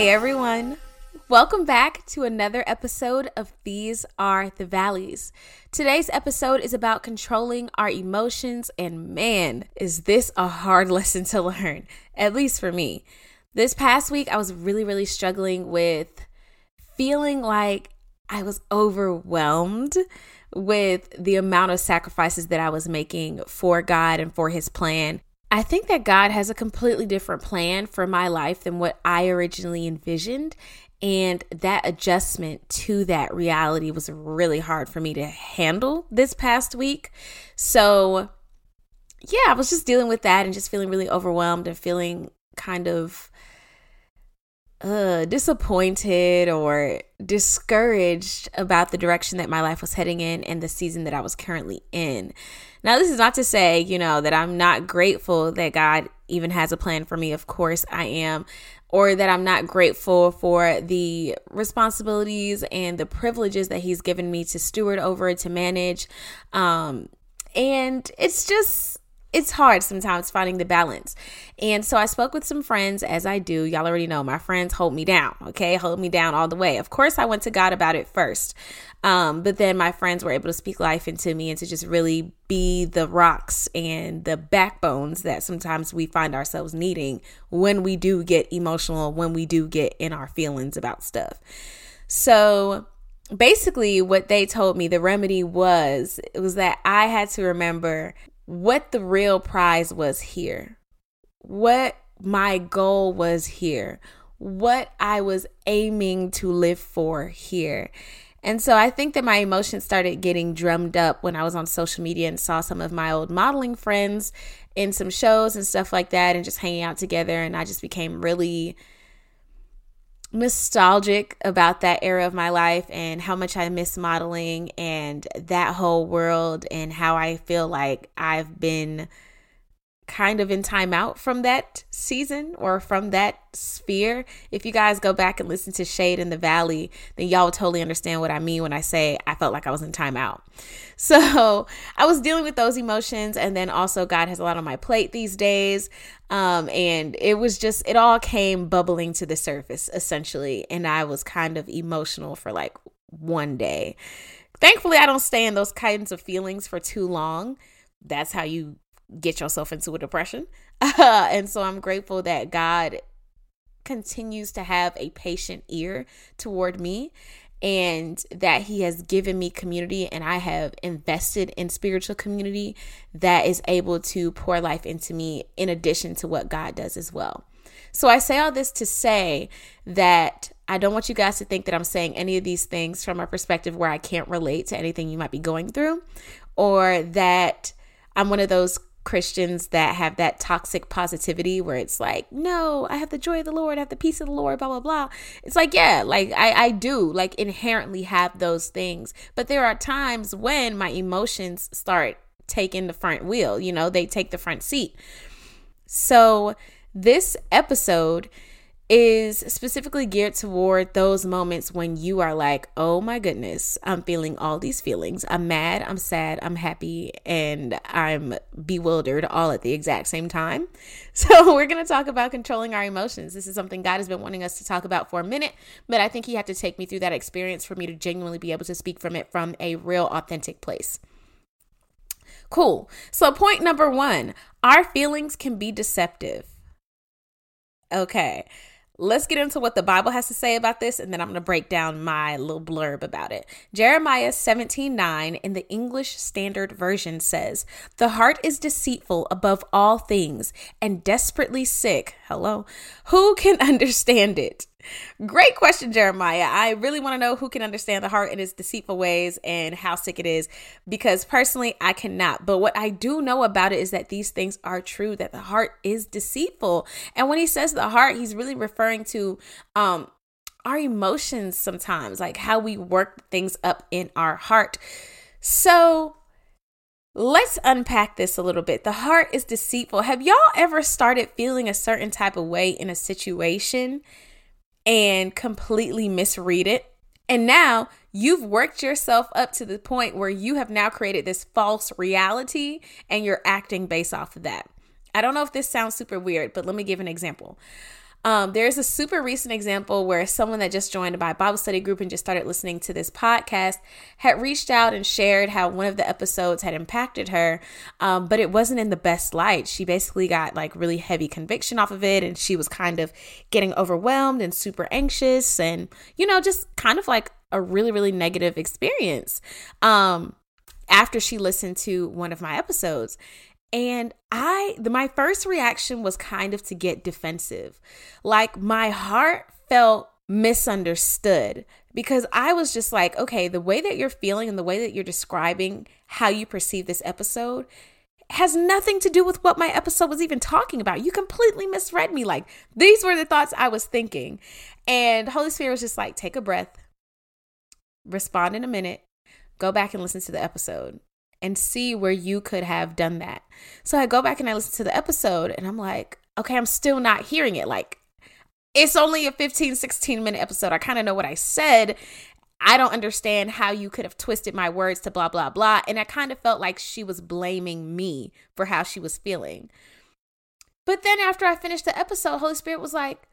Hey everyone. Welcome back to another episode of These Are the Valleys. Today's episode is about controlling our emotions, and man, is this a hard lesson to learn, at least for me. This past week, I was really, really struggling with feeling like I was overwhelmed with the amount of sacrifices that I was making for God and for His plan. I think that God has a completely different plan for my life than what I originally envisioned. And that adjustment to that reality was really hard for me to handle this past week. So, yeah, I was just dealing with that and just feeling really overwhelmed and feeling kind of uh, disappointed or discouraged about the direction that my life was heading in and the season that I was currently in. Now, this is not to say, you know, that I'm not grateful that God even has a plan for me. Of course, I am. Or that I'm not grateful for the responsibilities and the privileges that He's given me to steward over, to manage. Um, and it's just, it's hard sometimes finding the balance. And so I spoke with some friends, as I do. Y'all already know my friends hold me down, okay? Hold me down all the way. Of course, I went to God about it first. Um, but then my friends were able to speak life into me and to just really be the rocks and the backbones that sometimes we find ourselves needing when we do get emotional, when we do get in our feelings about stuff. So basically, what they told me the remedy was it was that I had to remember what the real prize was here, what my goal was here, what I was aiming to live for here. And so I think that my emotions started getting drummed up when I was on social media and saw some of my old modeling friends in some shows and stuff like that and just hanging out together. And I just became really nostalgic about that era of my life and how much I miss modeling and that whole world and how I feel like I've been kind of in timeout from that season or from that sphere. If you guys go back and listen to Shade in the Valley, then y'all will totally understand what I mean when I say I felt like I was in timeout. So I was dealing with those emotions, and then also God has a lot on my plate these days. Um, and it was just, it all came bubbling to the surface essentially. And I was kind of emotional for like one day. Thankfully, I don't stay in those kinds of feelings for too long. That's how you get yourself into a depression. And so I'm grateful that God continues to have a patient ear toward me and that he has given me community and I have invested in spiritual community that is able to pour life into me in addition to what God does as well. So I say all this to say that I don't want you guys to think that I'm saying any of these things from a perspective where I can't relate to anything you might be going through or that I'm one of those Christians that have that toxic positivity where it's like, no, I have the joy of the Lord, I have the peace of the Lord, blah, blah, blah. It's like, yeah, like I, I do like inherently have those things. But there are times when my emotions start taking the front wheel, you know, they take the front seat. So this episode is specifically geared toward those moments when you are like, oh my goodness, I'm feeling all these feelings. I'm mad, I'm sad, I'm happy, and I'm bewildered all at the exact same time. So, we're going to talk about controlling our emotions. This is something God has been wanting us to talk about for a minute, but I think He had to take me through that experience for me to genuinely be able to speak from it from a real, authentic place. Cool. So, point number one our feelings can be deceptive. Okay. Let's get into what the Bible has to say about this, and then I'm going to break down my little blurb about it. Jeremiah 17 9 in the English Standard Version says, The heart is deceitful above all things and desperately sick. Hello. Who can understand it? Great question, Jeremiah. I really want to know who can understand the heart and its deceitful ways and how sick it is because personally, I cannot. But what I do know about it is that these things are true, that the heart is deceitful. And when he says the heart, he's really referring to um, our emotions sometimes, like how we work things up in our heart. So, Let's unpack this a little bit. The heart is deceitful. Have y'all ever started feeling a certain type of way in a situation and completely misread it. And now you've worked yourself up to the point where you have now created this false reality and you're acting based off of that. I don't know if this sounds super weird, but let me give an example. Um, there's a super recent example where someone that just joined my Bible study group and just started listening to this podcast had reached out and shared how one of the episodes had impacted her, um, but it wasn't in the best light. She basically got like really heavy conviction off of it, and she was kind of getting overwhelmed and super anxious, and you know, just kind of like a really, really negative experience. Um, after she listened to one of my episodes. And I, the, my first reaction was kind of to get defensive. Like my heart felt misunderstood because I was just like, okay, the way that you're feeling and the way that you're describing how you perceive this episode has nothing to do with what my episode was even talking about. You completely misread me. Like these were the thoughts I was thinking. And Holy Spirit was just like, take a breath, respond in a minute, go back and listen to the episode and see where you could have done that. So I go back and I listen to the episode and I'm like, okay, I'm still not hearing it. Like, it's only a 15, 16 minute episode. I kind of know what I said. I don't understand how you could have twisted my words to blah, blah, blah. And I kind of felt like she was blaming me for how she was feeling. But then after I finished the episode, Holy Spirit was like,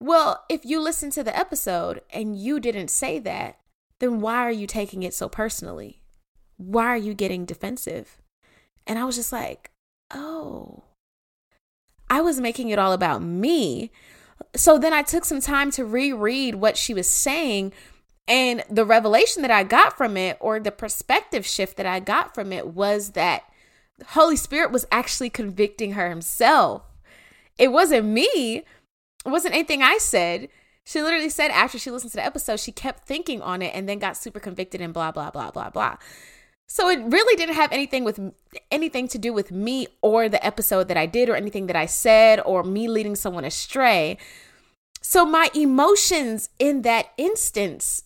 well, if you listen to the episode and you didn't say that, then why are you taking it so personally? Why are you getting defensive? And I was just like, oh, I was making it all about me. So then I took some time to reread what she was saying. And the revelation that I got from it, or the perspective shift that I got from it, was that Holy Spirit was actually convicting her himself. It wasn't me, it wasn't anything I said. She literally said after she listened to the episode, she kept thinking on it and then got super convicted and blah, blah, blah, blah, blah. So it really didn't have anything with anything to do with me or the episode that I did or anything that I said or me leading someone astray. So my emotions in that instance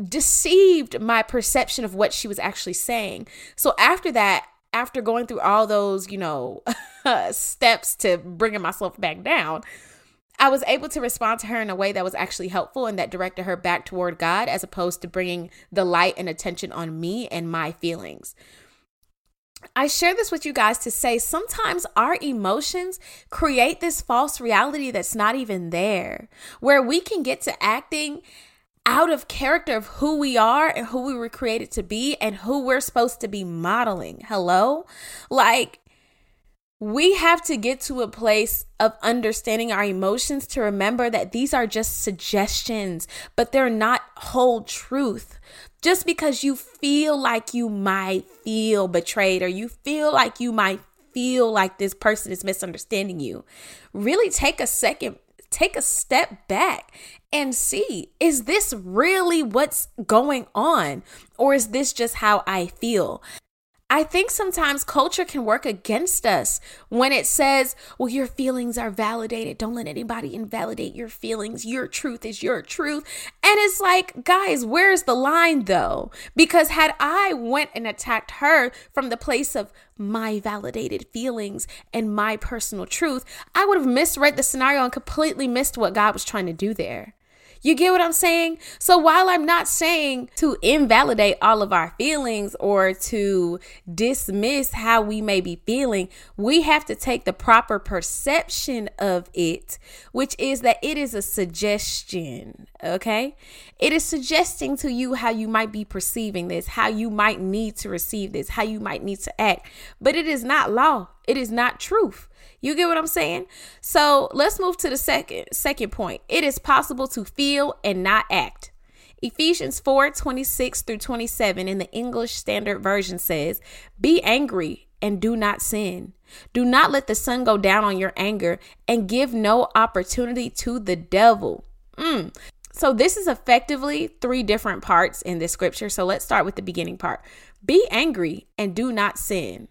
deceived my perception of what she was actually saying. So after that, after going through all those, you know, steps to bringing myself back down, I was able to respond to her in a way that was actually helpful and that directed her back toward God as opposed to bringing the light and attention on me and my feelings. I share this with you guys to say sometimes our emotions create this false reality that's not even there, where we can get to acting out of character of who we are and who we were created to be and who we're supposed to be modeling. Hello? Like, we have to get to a place of understanding our emotions to remember that these are just suggestions, but they're not whole truth. Just because you feel like you might feel betrayed or you feel like you might feel like this person is misunderstanding you, really take a second, take a step back and see is this really what's going on? Or is this just how I feel? I think sometimes culture can work against us when it says, well, your feelings are validated. Don't let anybody invalidate your feelings. Your truth is your truth. And it's like, guys, where's the line though? Because had I went and attacked her from the place of my validated feelings and my personal truth, I would have misread the scenario and completely missed what God was trying to do there. You get what I'm saying? So while I'm not saying to invalidate all of our feelings or to dismiss how we may be feeling, we have to take the proper perception of it, which is that it is a suggestion. Okay. It is suggesting to you how you might be perceiving this, how you might need to receive this, how you might need to act, but it is not law. It is not truth. You get what I'm saying? So let's move to the second second point. It is possible to feel and not act. Ephesians 4 26 through 27 in the English Standard Version says, Be angry and do not sin. Do not let the sun go down on your anger and give no opportunity to the devil. Mm. So, this is effectively three different parts in this scripture. So, let's start with the beginning part. Be angry and do not sin.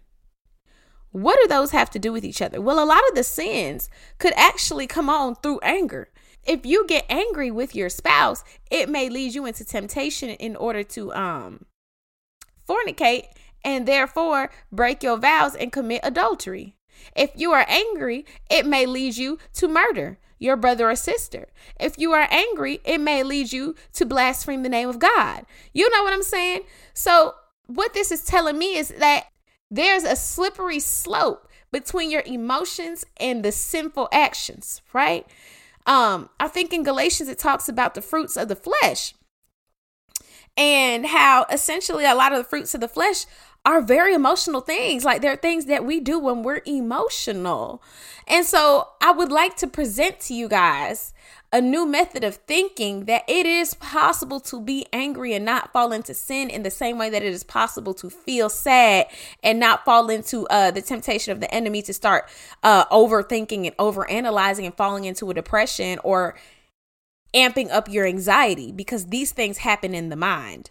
What do those have to do with each other? Well, a lot of the sins could actually come on through anger. If you get angry with your spouse, it may lead you into temptation in order to um fornicate and therefore break your vows and commit adultery. If you are angry, it may lead you to murder your brother or sister. If you are angry, it may lead you to blaspheme the name of God. You know what I'm saying? So, what this is telling me is that there's a slippery slope between your emotions and the sinful actions, right? Um, I think in Galatians it talks about the fruits of the flesh and how essentially a lot of the fruits of the flesh are very emotional things. Like they're things that we do when we're emotional. And so I would like to present to you guys a new method of thinking that it is possible to be angry and not fall into sin in the same way that it is possible to feel sad and not fall into uh, the temptation of the enemy to start uh, overthinking and overanalyzing and falling into a depression or amping up your anxiety because these things happen in the mind.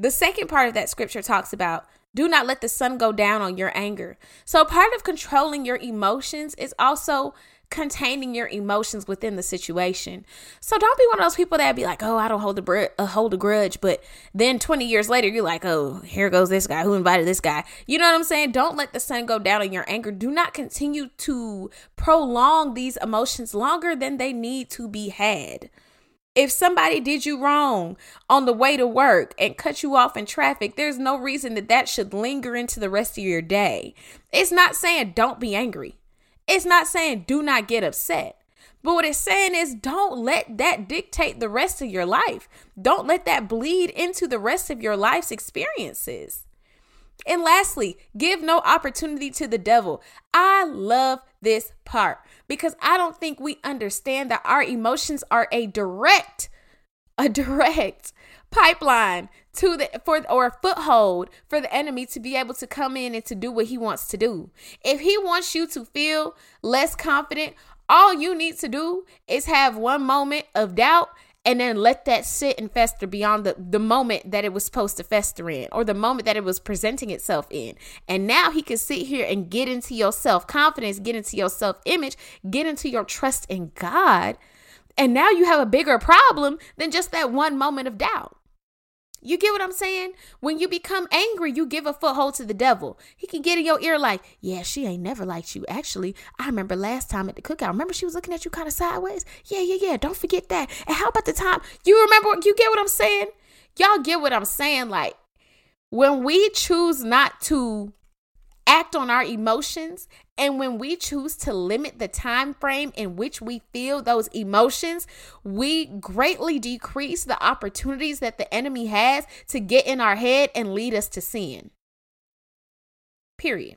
The second part of that scripture talks about do not let the sun go down on your anger. So, part of controlling your emotions is also containing your emotions within the situation. So don't be one of those people that be like, "Oh, I don't hold a br- uh, hold a grudge," but then 20 years later you're like, "Oh, here goes this guy who invited this guy." You know what I'm saying? Don't let the sun go down on your anger. Do not continue to prolong these emotions longer than they need to be had. If somebody did you wrong on the way to work and cut you off in traffic, there's no reason that that should linger into the rest of your day. It's not saying don't be angry. It's not saying do not get upset. But what it's saying is don't let that dictate the rest of your life. Don't let that bleed into the rest of your life's experiences. And lastly, give no opportunity to the devil. I love this part because I don't think we understand that our emotions are a direct, a direct pipeline to the for or a foothold for the enemy to be able to come in and to do what he wants to do. If he wants you to feel less confident, all you need to do is have one moment of doubt and then let that sit and fester beyond the, the moment that it was supposed to fester in or the moment that it was presenting itself in. And now he can sit here and get into your self confidence, get into your self image, get into your trust in God. And now you have a bigger problem than just that one moment of doubt. You get what I'm saying? When you become angry, you give a foothold to the devil. He can get in your ear like, yeah, she ain't never liked you. Actually, I remember last time at the cookout. Remember she was looking at you kind of sideways? Yeah, yeah, yeah. Don't forget that. And how about the time you remember? You get what I'm saying? Y'all get what I'm saying? Like, when we choose not to act on our emotions and when we choose to limit the time frame in which we feel those emotions we greatly decrease the opportunities that the enemy has to get in our head and lead us to sin. Period.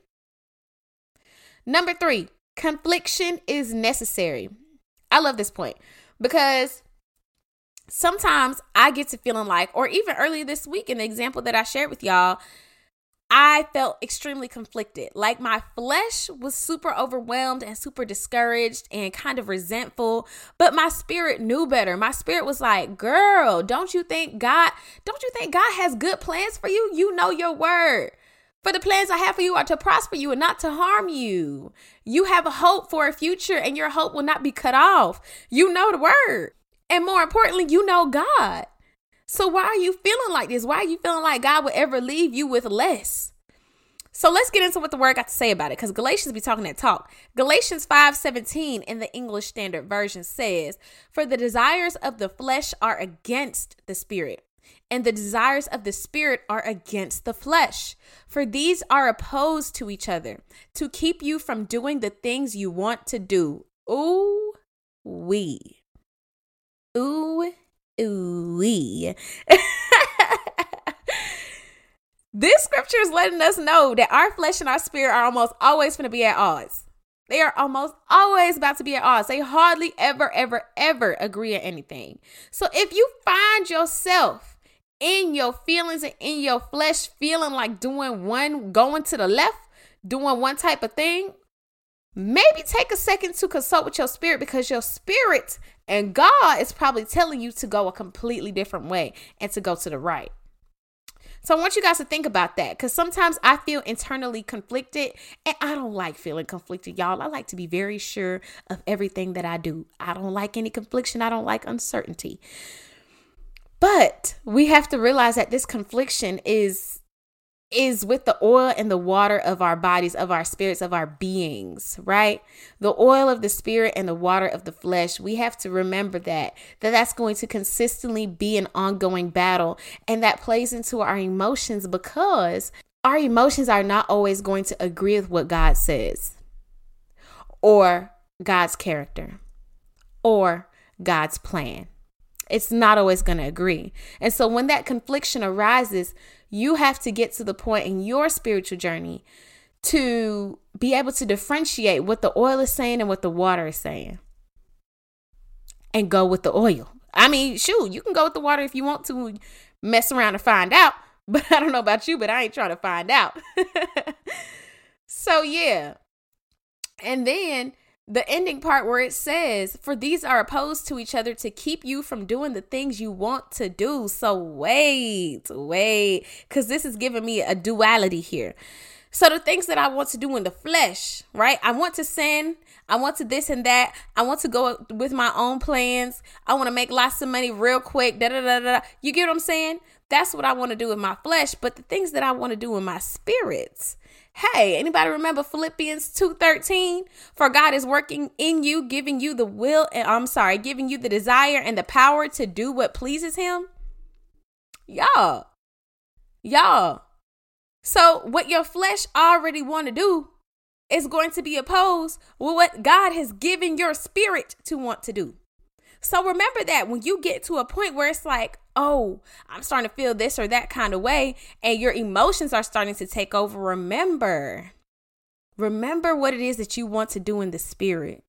Number 3 confliction is necessary. I love this point because sometimes i get to feeling like or even earlier this week in the example that i shared with y'all I felt extremely conflicted. Like my flesh was super overwhelmed and super discouraged and kind of resentful, but my spirit knew better. My spirit was like, "Girl, don't you think God, don't you think God has good plans for you? You know your word. For the plans I have for you are to prosper you and not to harm you. You have a hope for a future and your hope will not be cut off. You know the word. And more importantly, you know God. So why are you feeling like this? Why are you feeling like God would ever leave you with less? So let's get into what the word got to say about it because Galatians be talking that talk. Galatians 5:17 in the English Standard Version says, "For the desires of the flesh are against the spirit, and the desires of the spirit are against the flesh. For these are opposed to each other, to keep you from doing the things you want to do." Ooh, we. Ooh, ooh this scripture is letting us know that our flesh and our spirit are almost always going to be at odds. They are almost always about to be at odds. They hardly ever, ever, ever agree on anything. So if you find yourself in your feelings and in your flesh feeling like doing one, going to the left, doing one type of thing, maybe take a second to consult with your spirit because your spirit and God is probably telling you to go a completely different way and to go to the right. So I want you guys to think about that because sometimes I feel internally conflicted and I don't like feeling conflicted, y'all. I like to be very sure of everything that I do. I don't like any confliction, I don't like uncertainty. But we have to realize that this confliction is is with the oil and the water of our bodies, of our spirits, of our beings, right? The oil of the spirit and the water of the flesh. We have to remember that that that's going to consistently be an ongoing battle and that plays into our emotions because our emotions are not always going to agree with what God says or God's character or God's plan. It's not always going to agree. And so when that confliction arises, you have to get to the point in your spiritual journey to be able to differentiate what the oil is saying and what the water is saying and go with the oil. I mean, shoot, you can go with the water if you want to mess around and find out. But I don't know about you, but I ain't trying to find out. so, yeah. And then the ending part where it says, For these are opposed to each other to keep you from doing the things you want to do. So, wait, wait, because this is giving me a duality here. So the things that I want to do in the flesh, right? I want to sin. I want to this and that. I want to go with my own plans. I want to make lots of money real quick. Da da da da. You get what I'm saying? That's what I want to do with my flesh. But the things that I want to do in my spirits. Hey, anybody remember Philippians 2:13? For God is working in you, giving you the will and I'm sorry, giving you the desire and the power to do what pleases him. Y'all. Y'all. So what your flesh already want to do is going to be opposed with what God has given your spirit to want to do. So remember that when you get to a point where it's like, oh, I'm starting to feel this or that kind of way, and your emotions are starting to take over, remember, remember what it is that you want to do in the spirit.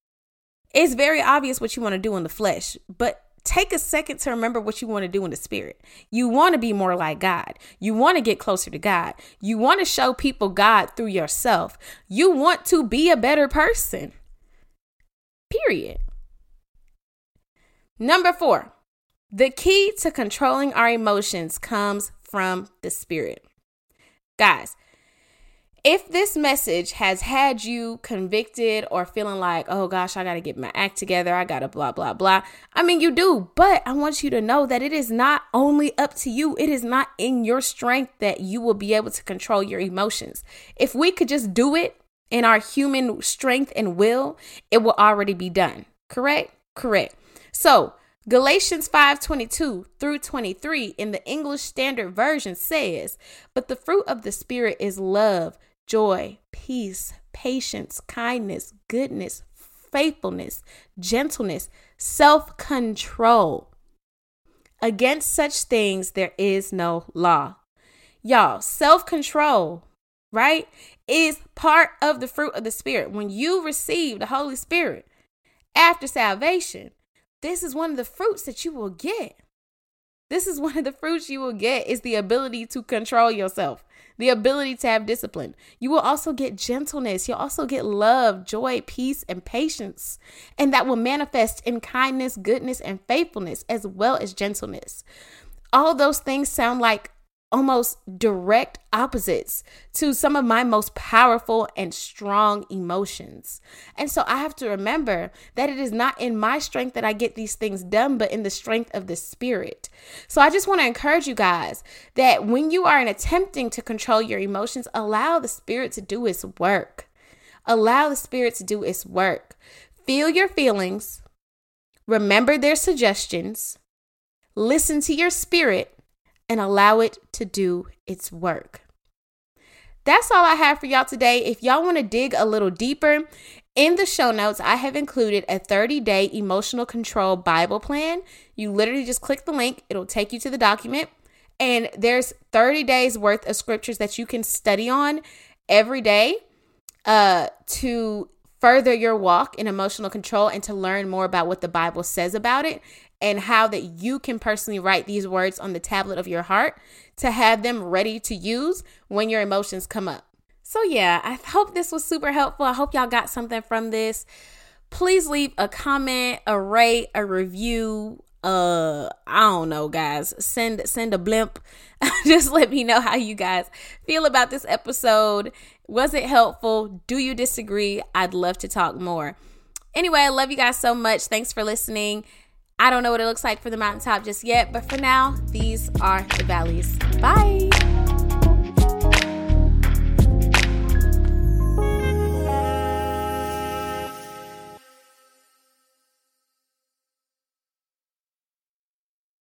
It's very obvious what you want to do in the flesh, but take a second to remember what you want to do in the spirit. You want to be more like God. You want to get closer to God. You want to show people God through yourself. You want to be a better person. Period. Number four, the key to controlling our emotions comes from the spirit. Guys, if this message has had you convicted or feeling like, oh gosh, I got to get my act together, I got to blah, blah, blah, I mean, you do, but I want you to know that it is not only up to you, it is not in your strength that you will be able to control your emotions. If we could just do it in our human strength and will, it will already be done. Correct? Correct. So, Galatians 5:22 through 23 in the English Standard Version says, "But the fruit of the spirit is love, joy, peace, patience, kindness, goodness, faithfulness, gentleness, self control. Against such things there is no law. Y'all, self control, right, is part of the fruit of the Spirit. When you receive the Holy Spirit after salvation, this is one of the fruits that you will get. This is one of the fruits you will get is the ability to control yourself, the ability to have discipline. You will also get gentleness. You'll also get love, joy, peace, and patience. And that will manifest in kindness, goodness, and faithfulness, as well as gentleness. All those things sound like almost direct opposites to some of my most powerful and strong emotions. And so I have to remember that it is not in my strength that I get these things done, but in the strength of the Spirit. So I just want to encourage you guys that when you are in attempting to control your emotions, allow the Spirit to do its work. Allow the Spirit to do its work. Feel your feelings, remember their suggestions, listen to your spirit and allow it to do its work. That's all I have for y'all today. If y'all want to dig a little deeper, in the show notes, I have included a 30 day emotional control Bible plan. You literally just click the link, it'll take you to the document. And there's 30 days worth of scriptures that you can study on every day uh, to further your walk in emotional control and to learn more about what the Bible says about it and how that you can personally write these words on the tablet of your heart to have them ready to use when your emotions come up. So, yeah, I hope this was super helpful. I hope y'all got something from this. Please leave a comment, a rate, a review. Uh, I don't know, guys. Send send a blimp. Just let me know how you guys feel about this episode. Was it helpful? Do you disagree? I'd love to talk more. Anyway, I love you guys so much. Thanks for listening. I don't know what it looks like for the mountaintop just yet, but for now, these are the valleys. Bye.